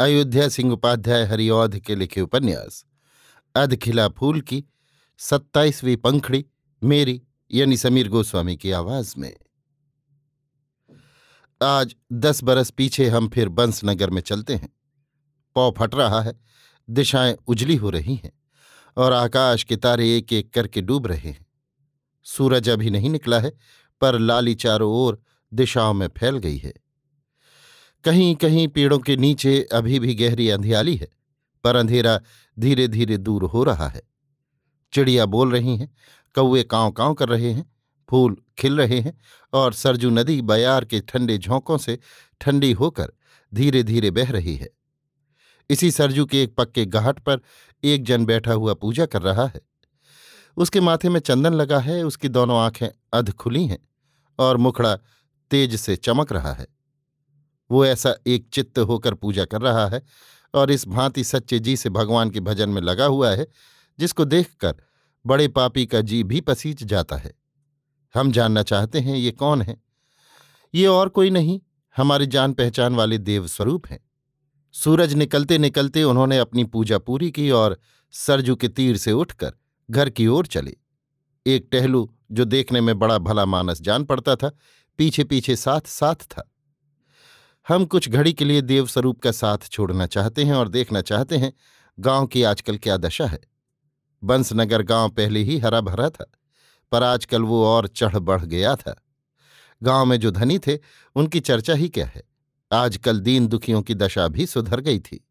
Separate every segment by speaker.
Speaker 1: अयोध्या सिंह उपाध्याय हरिऔध के लिखे उपन्यास। अधखिला फूल की सत्ताईसवीं पंखड़ी मेरी, यानी समीर गोस्वामी की आवाज़ में। आज दस बरस पीछे हम फिर बंसनगर में चलते हैं। पौ फट रहा है, दिशाएँ उजली हो रही हैं, और आकाश के तारे एक एक करके डूब रहे हैं। सूरज अभी नहीं निकला है, पर लाली चारों ओर दिशाओं में फैल गई है। कहीं कहीं पेड़ों के नीचे अभी भी गहरी अंधियाली है, पर अंधेरा धीरे धीरे दूर हो रहा है। चिड़िया बोल रही हैं कौए कांव कांव कर रहे हैं, फूल खिल रहे हैं और सरजू नदी बयार के ठंडे झोंकों से ठंडी होकर धीरे धीरे बह रही है। इसी सरजू के एक पक्के घाट पर एक जन बैठा हुआ पूजा कर रहा है। उसके माथे में चंदन लगा है, उसकी दोनों आँखें अध खुली हैं और मुखड़ा तेज से चमक रहा है। वो ऐसा एक चित्त होकर पूजा कर रहा है और इस भांति सच्चे जी से भगवान के भजन में लगा हुआ है, जिसको देखकर बड़े पापी का जी भी पसीज जाता है। हम जानना चाहते हैं, ये कौन है? ये और कोई नहीं, हमारे जान पहचान वाले देव स्वरूप हैं। सूरज निकलते निकलते उन्होंने अपनी पूजा पूरी की और सरजू के तीर से उठकर घर की ओर चले। एक टहलू जो देखने में बड़ा भला मानस जान पड़ता था पीछे पीछे साथ साथ था। हम कुछ घड़ी के लिए देव स्वरूप का साथ छोड़ना चाहते हैं और देखना चाहते हैं, गाँव की आजकल क्या दशा है। बंसनगर गाँव पहले ही हरा भरा था, पर आजकल वो और चढ़ बढ़ गया था। गाँव में जो धनी थे, उनकी चर्चा ही क्या है? आजकल दीन दुखियों की दशा भी सुधर गई थी।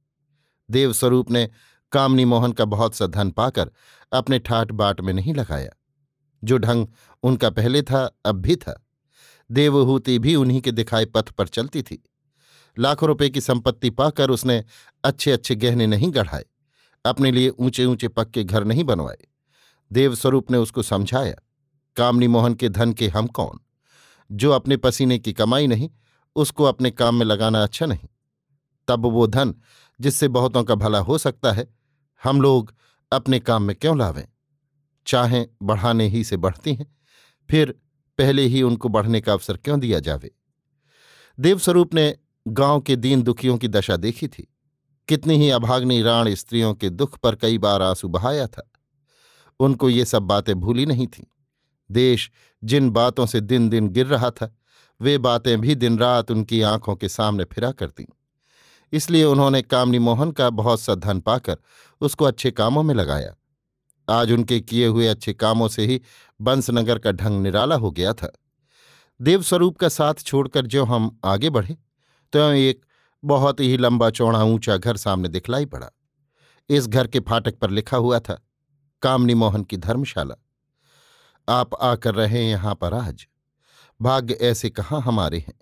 Speaker 1: देवस्वरूप ने कामनी मोहन का बहुत सा धन पाकर अपने ठाट बाट में नहीं लगाया। जो ढंग उनका पहले था, अब भी था। देवहूति भी उन्हीं के दिखाए पथ पर चलती थी। लाखों रुपए की संपत्ति पाकर उसने अच्छे अच्छे गहने नहीं गढ़ाए, अपने लिए ऊँचे ऊँचे पक्के घर नहीं बनवाए। देवस्वरूप ने उसको समझाया, कामनी मोहन के धन के हम कौन? जो अपने पसीने की कमाई नहीं, उसको अपने काम में लगाना अच्छा नहीं। तब वो धन, जिससे बहुतों का भला हो सकता है, हम लोग अपने काम में क्यों लावें? चाहें बढ़ाने ही से बढ़ती हैं, फिर पहले ही उनको बढ़ने का अवसर क्यों दिया जावे? देवस्वरूप ने गाँव के दीन दुखियों की दशा देखी थी। कितनी ही अभाग्नि राण स्त्रियों के दुख पर कई बार आँसू बहाया था। उनको ये सब बातें भूली नहीं थीं। देश जिन बातों से दिन दिन गिर रहा था, वे बातें भी दिन रात उनकी आँखों के सामने फिरा करतीं। इसलिए उन्होंने कामनी मोहन का बहुत सा धन पाकर उसको अच्छे कामों में लगाया। आज उनके किए हुए अच्छे कामों से ही बंसनगर का ढंग निराला हो गया था। देवस्वरूप का साथ छोड़कर जो हम आगे बढ़े तो एक बहुत ही लंबा चौड़ा ऊँचा घर सामने दिखलाई पड़ा। इस घर के फाटक पर लिखा हुआ था, कामनी मोहन की धर्मशाला। आप आकर रहे यहाँ पर आज। भाग्य ऐसे कहाँ हमारे हैं?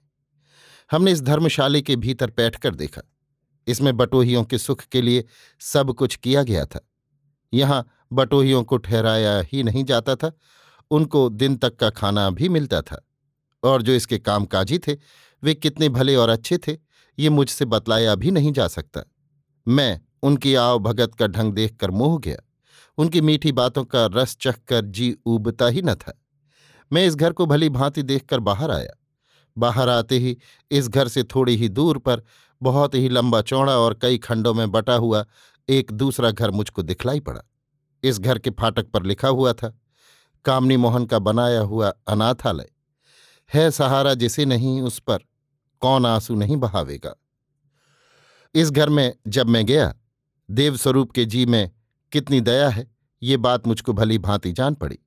Speaker 1: हमने इस धर्मशाले के भीतर बैठकर देखा। इसमें बटोहियों के सुख के लिए सब कुछ किया गया था। यहाँ बटोहियों को ठहराया ही नहीं जाता था, उनको दिन तक का खाना भी मिलता था। और जो इसके कामकाजी थे वे कितने भले और अच्छे थे, ये मुझसे बतलाया भी नहीं जा सकता। मैं उनकी आव भगत का ढंग देखकर मोह गया। उनकी मीठी बातों का रस चखकर जी उबता ही न था। मैं इस घर को भली भांति देखकर बाहर आया। बाहर आते ही इस घर से थोड़ी ही दूर पर बहुत ही लंबा चौड़ा और कई खंडों में बटा हुआ एक दूसरा घर मुझको दिखलाई पड़ा। इस घर के फाटक पर लिखा हुआ था, कामनी मोहन का बनाया हुआ अनाथालय। है सहारा जिसे नहीं उस पर कौन आँसू नहीं बहावेगा। इस घर में जब मैं गया, देवस्वरूप के जी में कितनी दया है, ये बात मुझको भली भांति जान पड़ी।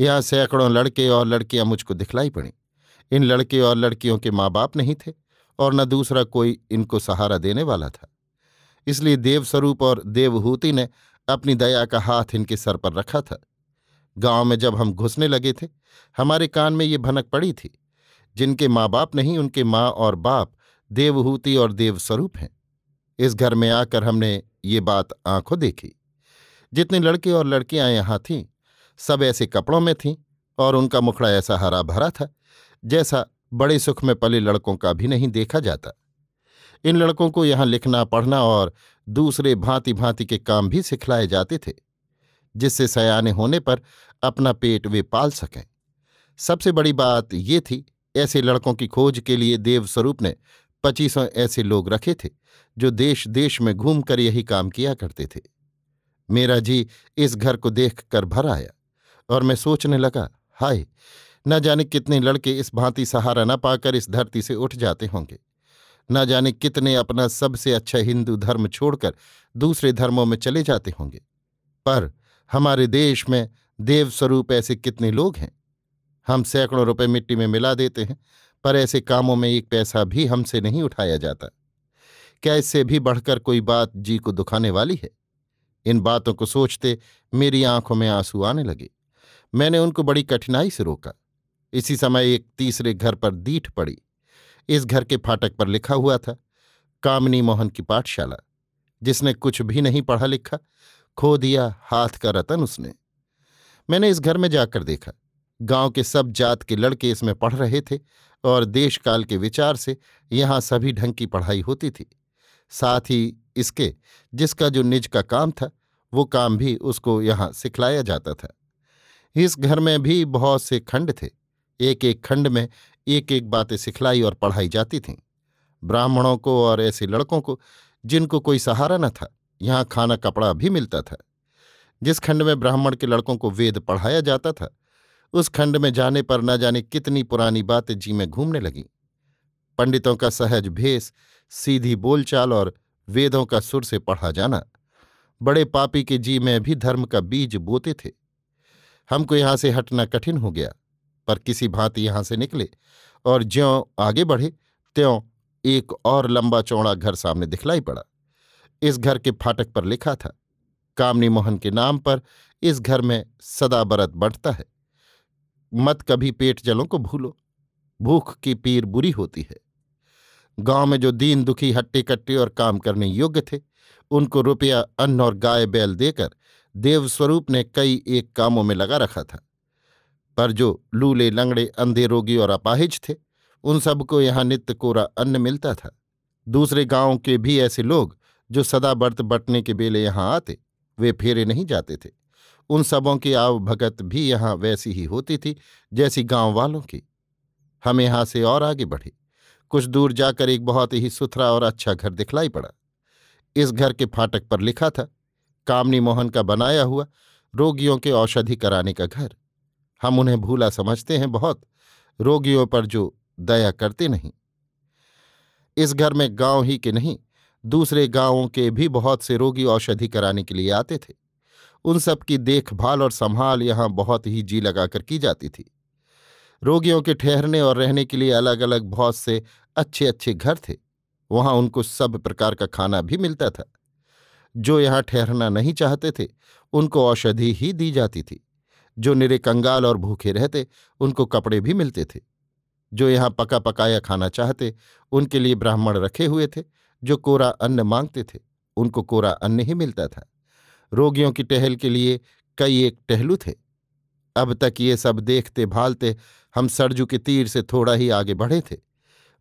Speaker 1: यहाँ सैकड़ों लड़के और लड़कियाँ मुझको दिखलाई पड़ी। इन लड़के और लड़कियों के माँ बाप नहीं थे और न दूसरा कोई इनको सहारा देने वाला था। इसलिए देवस्वरूप और देवहूति ने अपनी दया का हाथ इनके सर पर रखा था। गाँव में जब हम घुसने लगे थे, हमारे कान में ये भनक पड़ी थी। जिनके माँ बाप नहीं, उनके माँ और बाप देवहूति और देवस्वरूप हैं। इस घर में आकर हमने ये बात आँखों देखी। जितने लड़के और लड़कियाँ यहाँ थीं, सब ऐसे कपड़ों में थीं और उनका मुखड़ा ऐसा हरा भरा था, जैसा बड़े सुख में पले लड़कों का भी नहीं देखा जाता। इन लड़कों को यहाँ लिखना, पढ़ना और दूसरे भांति भांति के काम भी सिखलाए जाते थे, जिससे सयाने होने पर अपना पेट वे पाल सकें। सबसे बड़ी बात ये थी ऐसे लड़कों की खोज के लिए देवस्वरूप ने पच्चीसों ऐसे लोग रखे थे, जो देश देश में घूमकर यही काम किया करते थे। मेरा जी इस घर को देख कर भर आया और मैं सोचने लगा, हाय, न जाने कितने लड़के इस भांति सहारा न पाकर इस धरती से उठ जाते होंगे। न जाने कितने अपना सबसे अच्छा हिंदू धर्म छोड़कर दूसरे धर्मों में चले जाते होंगे। पर हमारे देश में देवस्वरूप ऐसे कितने लोग हैं? हम सैकड़ों रुपए मिट्टी में मिला देते हैं, पर ऐसे कामों में एक पैसा भी हमसे नहीं उठाया जाता। क्या इससे भी बढ़कर कोई बात जी को दुखाने वाली है? इन बातों को सोचते मेरी आँखों में आँसू आने लगे। मैंने उनको बड़ी कठिनाई से रोका। इसी समय एक तीसरे घर पर दीठ पड़ी। इस घर के फाटक पर लिखा हुआ था, कामिनी मोहन की पाठशाला जिसने कुछ भी नहीं पढ़ा लिखा। खो दिया हाथ का रतन उसने। मैंने इस घर में जाकर देखा। गाँव के सब जात के लड़के इसमें पढ़ रहे थे और देशकाल के विचार से यहाँ सभी ढंग की पढ़ाई होती थी। साथ ही इसके, जिसका जो निज का काम था, वो काम भी उसको यहाँ सिखलाया जाता था। इस घर में भी बहुत से खंड थे। एक एक खंड में एक एक बातें सिखलाई और पढ़ाई जाती थीं। ब्राह्मणों को और ऐसे लड़कों को, जिनको कोई सहारा न था, यहाँ खाना कपड़ा भी मिलता था। जिस खंड में ब्राह्मण के लड़कों को वेद पढ़ाया जाता था उस खंड में जाने पर न जाने कितनी पुरानी बातें जी में घूमने लगीं। पंडितों का सहज भेष, सीधी बोलचाल और वेदों का सुर से पढ़ा जाना। बड़े पापी के जी में भी धर्म का बीज बोते थे। हमको यहाँ से हटना कठिन हो गया, पर किसी भांति यहाँ से निकले और ज्यों आगे बढ़े, त्यों एक और लंबा चौड़ा घर सामने दिखलाई पड़ा। इस घर के फाटक पर लिखा था, कामनी मोहन के नाम पर इस घर में सदा बरत बढ़ता है। मत कभी पेट जलों को भूलो। भूख की पीर बुरी होती है। गाँव में जो दीन दुखी, हट्टे कट्टे और काम करने योग्य थे, उनको रुपया, अन्न और गाय बैल देकर देवस्वरूप ने कई एक कामों में लगा रखा था। पर जो लूले, लंगड़े, अंधे रोगी और अपाहिज थे, उन सबको यहाँ नित्य कोरा अन्न मिलता था। दूसरे गाँवों के भी ऐसे लोग, जो सदा बर्त बटने के बेले यहाँ आते, वे फेरे नहीं जाते थे। उन सबों की आव भगत भी यहाँ वैसी ही होती थी, जैसी गाँव वालों की। हम यहाँ से और आगे बढ़े। कुछ दूर जाकर एक बहुत ही सुथरा और अच्छा घर दिखलाई पड़ा। इस घर के फाटक पर लिखा था, कामनी मोहन का बनाया हुआ, रोगियों के औषधि कराने का घर। हम उन्हें भूला समझते हैं बहुत, रोगियों पर जो दया करते नहीं। इस घर में गाँव ही के नहीं, दूसरे गाँवों के भी बहुत से रोगी औषधि कराने के लिए आते थे। उन सब की देखभाल और संभाल यहाँ बहुत ही जी लगाकर की जाती थी। रोगियों के ठहरने और रहने के लिए अलग अलग बहुत से अच्छे अच्छे घर थे। वहाँ उनको सब प्रकार का खाना भी मिलता था। जो यहाँ ठहरना नहीं चाहते थे, उनको औषधि ही दी जाती थी। जो निरे कंगाल और भूखे रहते, उनको कपड़े भी मिलते थे। जो यहाँ पका पकाया खाना चाहते, उनके लिए ब्राह्मण रखे हुए थे। जो कोरा अन्न मांगते थे, उनको कोरा अन्न ही मिलता था। रोगियों की टहल के लिए कई एक टहलू थे। अब तक ये सब देखते भालते हम सरजू के तीर से थोड़ा ही आगे बढ़े थे,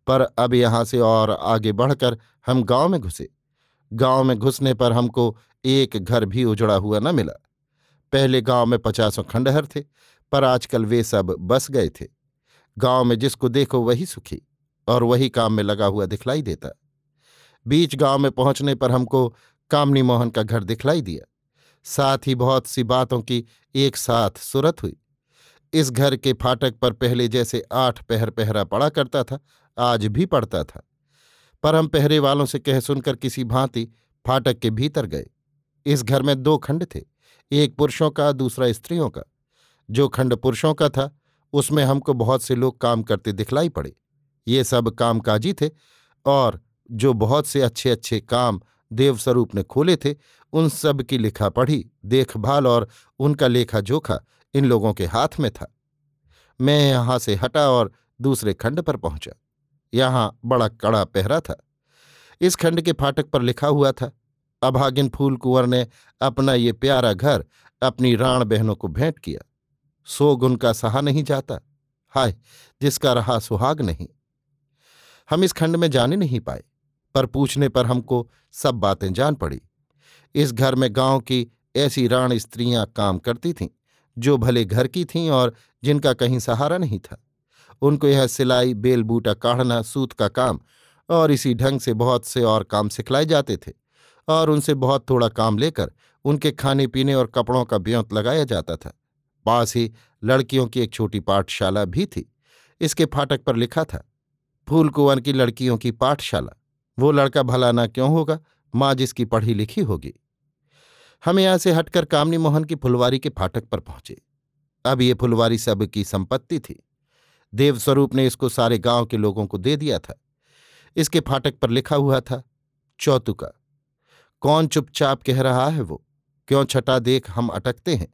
Speaker 1: पर अब यहाँ से और आगे बढ़कर हम गाँव में घुसे। गाँव में घुसने पर हमको एक घर भी उजड़ा हुआ न मिला। पहले गाँव में पचासों खंडहर थे, पर आजकल वे सब बस गए थे। गाँव में जिसको देखो वही सुखी और वही काम में लगा हुआ दिखलाई देता। बीच गाँव में पहुँचने पर हमको कामनी मोहन का घर दिखलाई दिया। साथ ही बहुत सी बातों की एक साथ सुरत हुई। इस घर के फाटक पर पहले जैसे आठ पहर पहरा पड़ा करता था, आज भी पड़ता था। पर हम पहरे वालों से कह सुनकर किसी भांति फाटक के भीतर गए। इस घर में दो खंड थे, एक पुरुषों का, दूसरा स्त्रियों का। जो खंड पुरुषों का था, उसमें हमको बहुत से लोग काम करते दिखलाई पड़े। ये सब कामकाजी थे और जो बहुत से अच्छे अच्छे काम देवस्वरूप ने खोले थे उन सब की लिखा पढ़ी, देखभाल और उनका लेखा जोखा इन लोगों के हाथ में था। मैं यहाँ से हटा और दूसरे खंड पर पहुँचा। यहाँ बड़ा कड़ा पहरा था। इस खंड के फाटक पर लिखा हुआ था, अभागिन फूल कुंवर ने अपना ये प्यारा घर अपनी राण बहनों को भेंट किया। सोग उनका सहा नहीं जाता। हाय, जिसका रहा सुहाग नहीं। हम इस खंड में जाने नहीं पाए, पर पूछने पर हमको सब बातें जान पड़ी। इस घर में गाँव की ऐसी राण स्त्रियाँ काम करती थीं, जो भले घर की थीं और जिनका कहीं सहारा नहीं था। उनको यह सिलाई बेल बूटा काढ़ना, सूत का काम और इसी ढंग से बहुत से और काम सिखलाए जाते थे और उनसे बहुत थोड़ा काम लेकर उनके खाने पीने और कपड़ों का ब्योंत लगाया जाता था। पास ही लड़कियों की एक छोटी पाठशाला भी थी। इसके फाटक पर लिखा था, फूल कुंवर की लड़कियों की पाठशाला। वो लड़का भला ना क्यों होगा? माँ जिसकी पढ़ी लिखी होगी। हम यहाँ से हटकर कामनी मोहन की फुलवारी के फाटक पर पहुँचे। अब ये फुलवारी सब की संपत्ति थी। देवस्वरूप ने इसको सारे गाँव के लोगों को दे दिया था। इसके फाटक पर लिखा हुआ था, चौतुका, कौन चुपचाप कह रहा है वो? क्यों छटा देख हम अटकते हैं?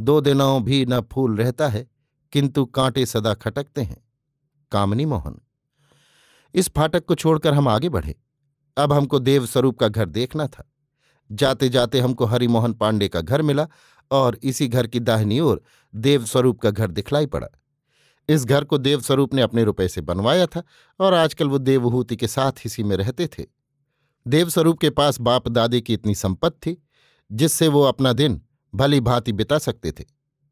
Speaker 1: दो दिनों भी न फूल रहता है, किंतु कांटे सदा खटकते हैं। कामनी मोहन, इस फाटक को छोड़कर हम आगे बढ़े। अब हमको देवस्वरूप का घर देखना था। जाते जाते हमको हरिमोहन पांडे का घर मिला और इसी घर की दाहिनी ओर देवस्वरूप का घर दिखलाई पड़ा। इस घर को देवस्वरूप ने अपने रुपए से बनवाया था और आजकल वो देवहूति के साथ इसी में रहते थे। देवस्वरूप के पास बाप दादे की इतनी संपत्ति थी, जिससे वो अपना दिन भली भांति बिता सकते थे।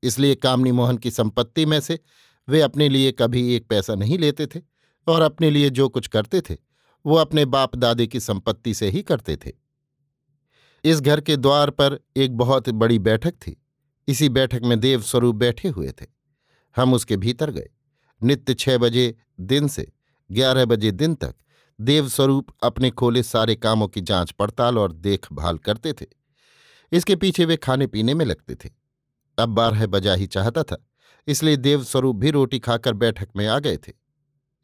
Speaker 1: इसलिए कामनी मोहन की संपत्ति में से वे अपने लिए कभी एक पैसा नहीं लेते थे और अपने लिए जो कुछ करते थे, वो अपने बाप दादे की संपत्ति से ही करते थे। इस घर के द्वार पर एक बहुत बड़ी बैठक थी। इसी बैठक में देव स्वरूप बैठे हुए थे। हम उसके भीतर गए। नित्य छह बजे दिन से ग्यारह बजे दिन तक देवस्वरूप अपने खोले सारे कामों की जाँच पड़ताल और देखभाल करते थे। इसके पीछे वे खाने पीने में लगते थे। अब बारह बजा ही चाहता था, इसलिए देवस्वरूप भी रोटी खाकर बैठक में आ गए थे।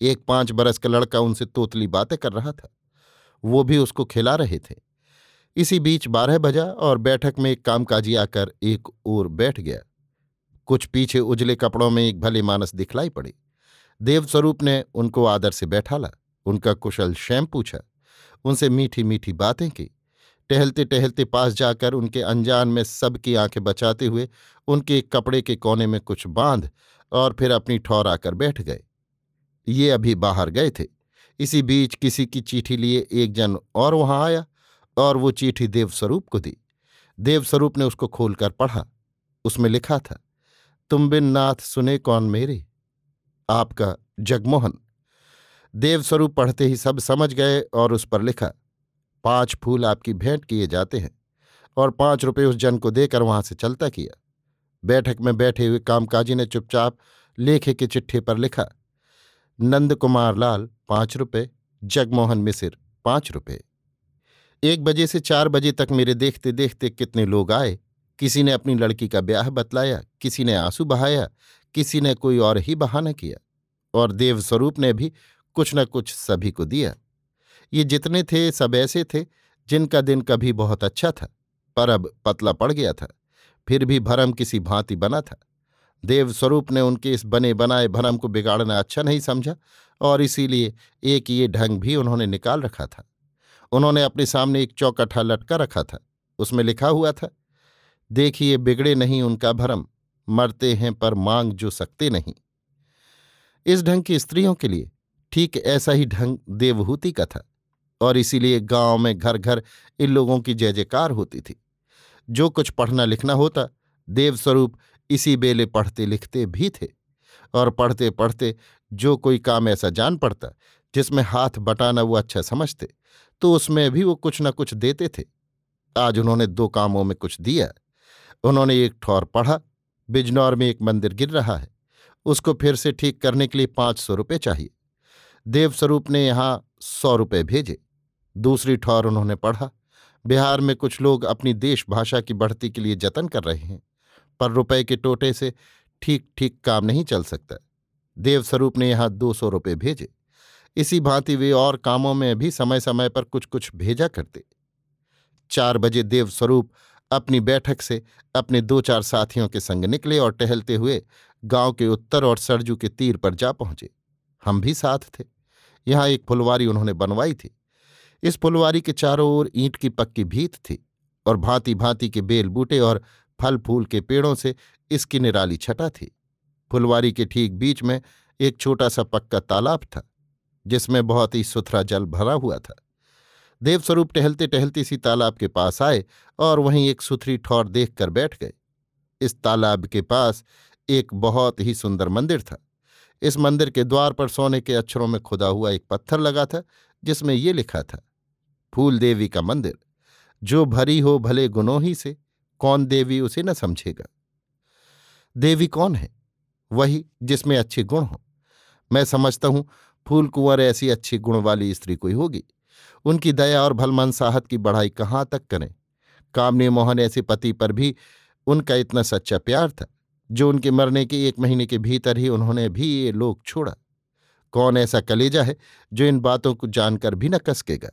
Speaker 1: एक पाँच बरस का लड़का उनसे तोतली बातें कर रहा था। वो भी उसको खिला रहे थे। इसी बीच बारह बजा और बैठक में एक कामकाजी आकर एक ओर बैठ गया। कुछ पीछे उजले कपड़ों में एक भले मानस दिखलाई पड़े। देवस्वरूप ने उनको आदर से बैठाला। उनका कुशल शैम पूछा। उनसे मीठी मीठी बातें की। टहलते टहलते पास जाकर उनके अनजान में सबकी आँखें बचाते हुए उनके कपड़े के कोने में कुछ बाँध और फिर अपनी ठौर आकर बैठ गए। ये अभी बाहर गए थे। इसी बीच किसी की चिट्ठी लिए एक जन और वहाँ आया। और वो चिट्ठी देवस्वरूप को दी। देवस्वरूप ने उसको खोलकर पढ़ा। उसमें लिखा था, तुम बिन नाथ सुने कौन मेरे? आपका जगमोहन। देवस्वरूप पढ़ते ही सब समझ गए और उस पर लिखा, पाँच फूल आपकी भेंट किए जाते हैं और पाँच रुपये उस जन को देकर वहाँ से चलता किया। बैठक में बैठे हुए कामकाजी ने चुपचाप लेखे के चिट्ठे पर लिखा, नंद कुमार लाल, पाँच रुपये, जगमोहन मिसिर, पाँच रुपये। एक बजे से चार बजे तक मेरे देखते देखते कितने लोग आए। किसी ने अपनी लड़की का ब्याह बतलाया, किसी ने आँसू बहाया, किसी ने कोई और ही बहाना किया और देवस्वरूप ने भी कुछ न कुछ सभी को दिया। ये जितने थे सब ऐसे थे जिनका दिन कभी बहुत अच्छा था, पर अब पतला पड़ गया था, फिर भी भरम किसी भांति बना था। देवस्वरूप ने उनके इस बने बनाए भरम को बिगाड़ना अच्छा नहीं समझा और इसीलिए एक ये ढंग भी उन्होंने निकाल रखा था। उन्होंने अपने सामने एक चौकठा लटका रखा था। उसमें लिखा हुआ था, देखिए, बिगड़े नहीं उनका भरम, मरते हैं पर मांग जो सकते नहीं। इस ढंग की स्त्रियों के लिए ठीक ऐसा ही ढंग देवहूति का था, और इसीलिए गाँव में घर घर इन लोगों की जय जयकार होती थी। जो कुछ पढ़ना लिखना होता, देवस्वरूप इसी बेले पढ़ते लिखते भी थे, और पढ़ते पढ़ते जो कोई काम ऐसा जान पड़ता, जिसमें हाथ बटाना वो अच्छा समझते तो उसमें भी वो कुछ न कुछ देते थे। आज उन्होंने दो कामों में कुछ दिया। उन्होंने एक ठौर पढ़ा, बिजनौर में एक मंदिर गिर रहा है। उसको फिर से ठीक करने के लिए पाँच सौ रुपये चाहिए। देवस्वरूप ने यहाँ सौ रुपये भेजे। दूसरी ठौर उन्होंने पढ़ा, बिहार में कुछ लोग अपनी देश भाषा की बढ़ती के लिए जतन कर रहे हैं, पर रुपए के टोटे से ठीक ठीक काम नहीं चल सकता। देवस्वरूप ने यहाँ दो सौ रुपये भेजे। इसी भांति वे और कामों में भी समय समय पर कुछ कुछ भेजा करते। चार बजे देवस्वरूप अपनी बैठक से अपने दो चार साथियों के संग निकले और टहलते हुए गाँव के उत्तर और सरजू के तीर पर जा पहुँचे। हम भी साथ थे। यहाँ एक फुलवारी उन्होंने बनवाई थी। इस फुलवारी के चारों ओर ईंट की पक्की भीत थी और भांति भांति के बेल बूटे और फल फूल के पेड़ों से इसकी निराली छटा थी। फुलवारी के ठीक बीच में एक छोटा सा पक्का तालाब था। जिसमें बहुत ही सुथरा जल भरा हुआ था। देवस्वरूप टहलते टहलते इसी तालाब के पास आए और वहीं एक सुथरी ठौर देखकर बैठ गए। इस तालाब के पास एक बहुत ही सुंदर मंदिर था। इस मंदिर के द्वार पर सोने के अक्षरों में खुदा हुआ एक पत्थर लगा था, जिसमें ये लिखा था, फूल देवी का मंदिर, जो भरी हो भले गुनों ही से, कौन देवी उसे न समझेगा? देवी कौन है? वही जिसमें अच्छे गुण हो। मैं समझता हूँ फूल कुंवर ऐसी अच्छी गुण वाली स्त्री कोई होगी? उनकी दया और भलमनसाहत की बढ़ाई कहाँ तक करें? कामनी मोहन ऐसे पति पर भी उनका इतना सच्चा प्यार था, जो उनके मरने के एक महीने के भीतर ही उन्होंने भी ये लोग छोड़ा। कौन ऐसा कलेजा है, जो इन बातों को जानकर भी न कसकेगा?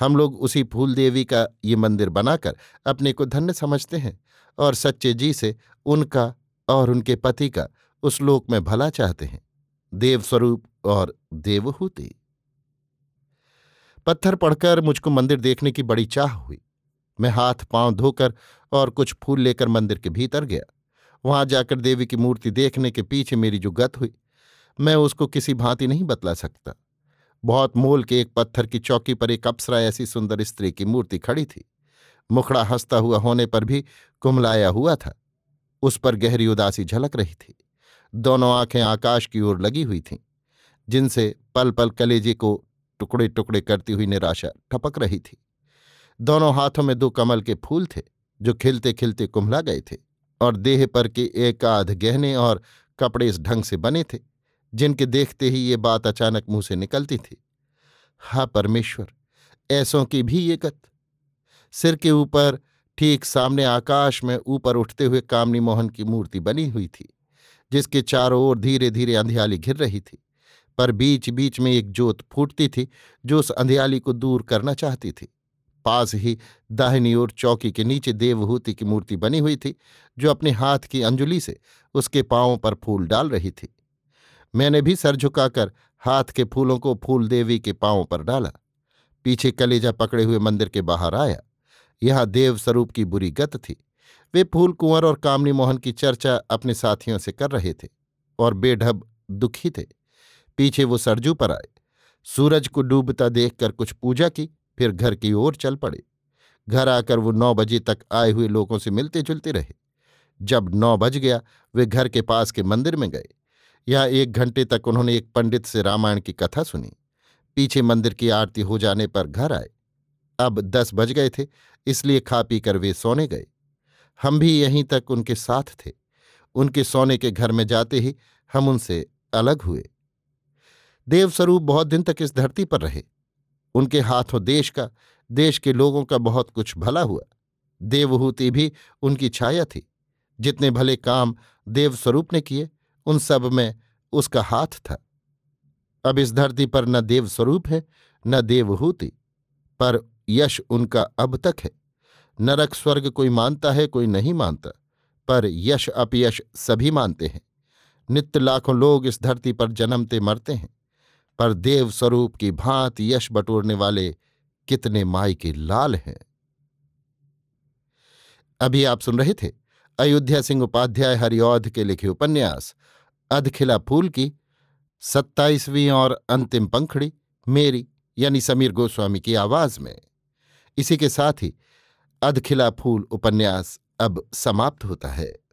Speaker 1: हम लोग उसी फूल देवी का ये मंदिर बनाकर अपने को धन्य समझते हैं, और सच्चे जी से उनका और उनके पति का उस लोक में भला चाहते हैं। देवस्वरूप और देवहूति। पत्थर पड़कर मुझको मंदिर देखने की बड़ी चाह हुई। मैं हाथ पाँव धोकर और कुछ फूल लेकर मंदिर के भीतर गया। वहाँ जाकर देवी की मूर्ति देखने के पीछे मेरी जो गत हुई, मैं उसको किसी भांति नहीं बतला सकता। बहुत मोल के एक पत्थर की चौकी पर एक अप्सरा ऐसी सुंदर स्त्री की मूर्ति खड़ी थी। मुखड़ा हंसता हुआ होने पर भी कुमलाया हुआ था। उस पर गहरी उदासी झलक रही थी। दोनों आँखें आकाश की ओर लगी हुई थीं। जिनसे पल पल कलेजे को टुकड़े टुकड़े करती हुई निराशा टपक रही थी। दोनों हाथों में दो कमल के फूल थे, जो खिलते खिलते कुम्हला गए थे और देह पर के एक आध गहने और कपड़े इस ढंग से बने थे, जिनके देखते ही ये बात अचानक मुँह से निकलती थी। हा, परमेश्वर, ऐसों की भी ये गत। सिर के ऊपर, ठीक सामने आकाश में ऊपर उठते हुए कामनी मोहन की मूर्ति बनी हुई थी, जिसके चारों ओर धीरे धीरे अंधियाली घिर रही थी। पर बीच बीच में एक जोत फूटती थी, जो उस अंधियाली को दूर करना चाहती थी। पास ही दाहिनी ओर चौकी के नीचे देवहूति की मूर्ति बनी हुई थी, जो अपने हाथ की अंजुली से उसके पांवों पर फूल डाल रही थी। मैंने भी सर झुकाकर हाथ के फूलों को फूल देवी के पांवों पर डाला। पीछे कलेजा पकड़े हुए मंदिर के बाहर आया। यहाँ देव स्वरूप की बुरी गत थी। वे फूल कुंवर और कामनी मोहन की चर्चा अपने साथियों से कर रहे थे और बेढब दुखी थे। पीछे वो सरजू पर आए। सूरज को डूबता देखकर कुछ पूजा की, फिर घर की ओर चल पड़े। घर आकर वो नौ बजे तक आए हुए लोगों से मिलते जुलते रहे। जब नौ बज गया, वे घर के पास के मंदिर में गए। यहाँ एक घंटे तक उन्होंने एक पंडित से रामायण की कथा सुनी। पीछे मंदिर की आरती हो जाने पर घर आए। अब दस बज गए थे, इसलिए खा पी कर वे सोने गए। हम भी यहीं तक उनके साथ थे। उनके सोने के घर में जाते ही हम उनसे अलग हुए। देवस्वरूप बहुत दिन तक इस धरती पर रहे। उनके हाथों देश का, देश के लोगों का बहुत कुछ भला हुआ। देवहूति भी उनकी छाया थी। जितने भले काम देवस्वरूप ने किए, उन सब में उसका हाथ था। अब इस धरती पर न देवस्वरूप है, न देवहूति, पर यश उनका अब तक है। नरक स्वर्ग कोई मानता है, कोई नहीं मानता, पर यश, अपयश सभी मानते हैं। नित्य लाखों लोग इस धरती पर जन्मते मरते हैं। पर देव स्वरूप की भांत यश बटोरने वाले कितने माई के लाल हैं। अभी आप सुन रहे थे अयोध्या सिंह उपाध्याय हरिऔध के लिखे उपन्यास, अधखिला फूल की सत्ताईसवीं और अंतिम पंखड़ी, मेरी यानी समीर गोस्वामी की आवाज़ में। इसी के साथ ही अधखिला फूल उपन्यास अब समाप्त होता है।